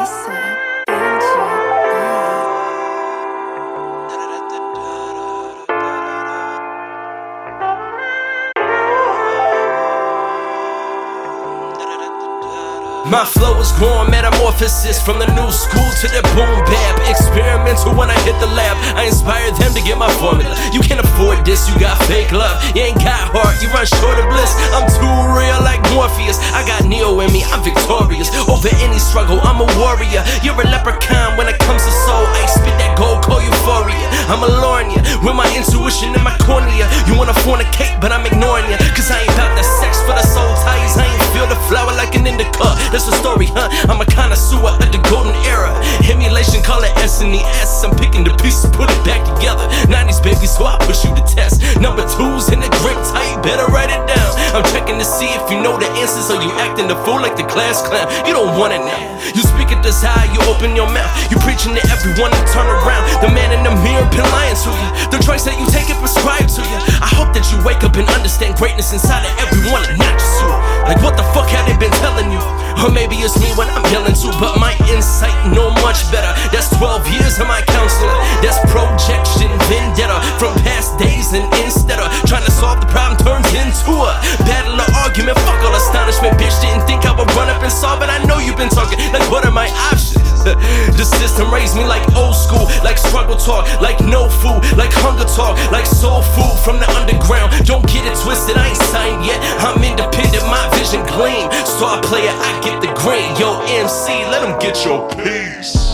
My flow is growing metamorphosis from the new school to the boom bap. Experimental when I hit the lab. I inspire them to get my formula. You can't afford this, you got fake love. You ain't got heart, you run short of bliss. I'm too real Over any struggle, I'm a warrior. You're a leprechaun when it comes to soul. I spit that gold, call euphoria. I'm a you with my intuition in my cornea. You wanna fornicate, but I'm ignoring you. Cause I ain't about the sex for the soul ties. I ain't feel the flower like an indica. That's the story, huh? I'm a connoisseur of the golden era. Emulation, call it S and the S. I'm picking the pieces, put it back together. 90s baby, so I push you. Number two's in the grip tight, better write it down. I'm checking to see if you know the answers, or you acting the fool like the class clown. You don't want it now. You speak it this high, you open your mouth. You preaching to everyone to turn around. The man in the mirror been lying to you. The choice that you take it prescribed to you. I hope that you wake up and understand greatness inside of everyone and not just you. Like what the fuck have they been telling you? Or maybe it's me when I'm yelling too, but my insight know much better. That's 12 years of my and instead of trying to solve the problem, turns into a battle of argument. Fuck all astonishment, bitch. Didn't think I would run up and solve it. I know you've been talking. Like, what are my options? the system raised me like old school, like struggle talk, like no food, like hunger talk, like soul food from the underground. Don't get it twisted, I ain't signed yet. I'm independent, my vision gleam. Star player, I get the green. Yo, MC, let them get your piece.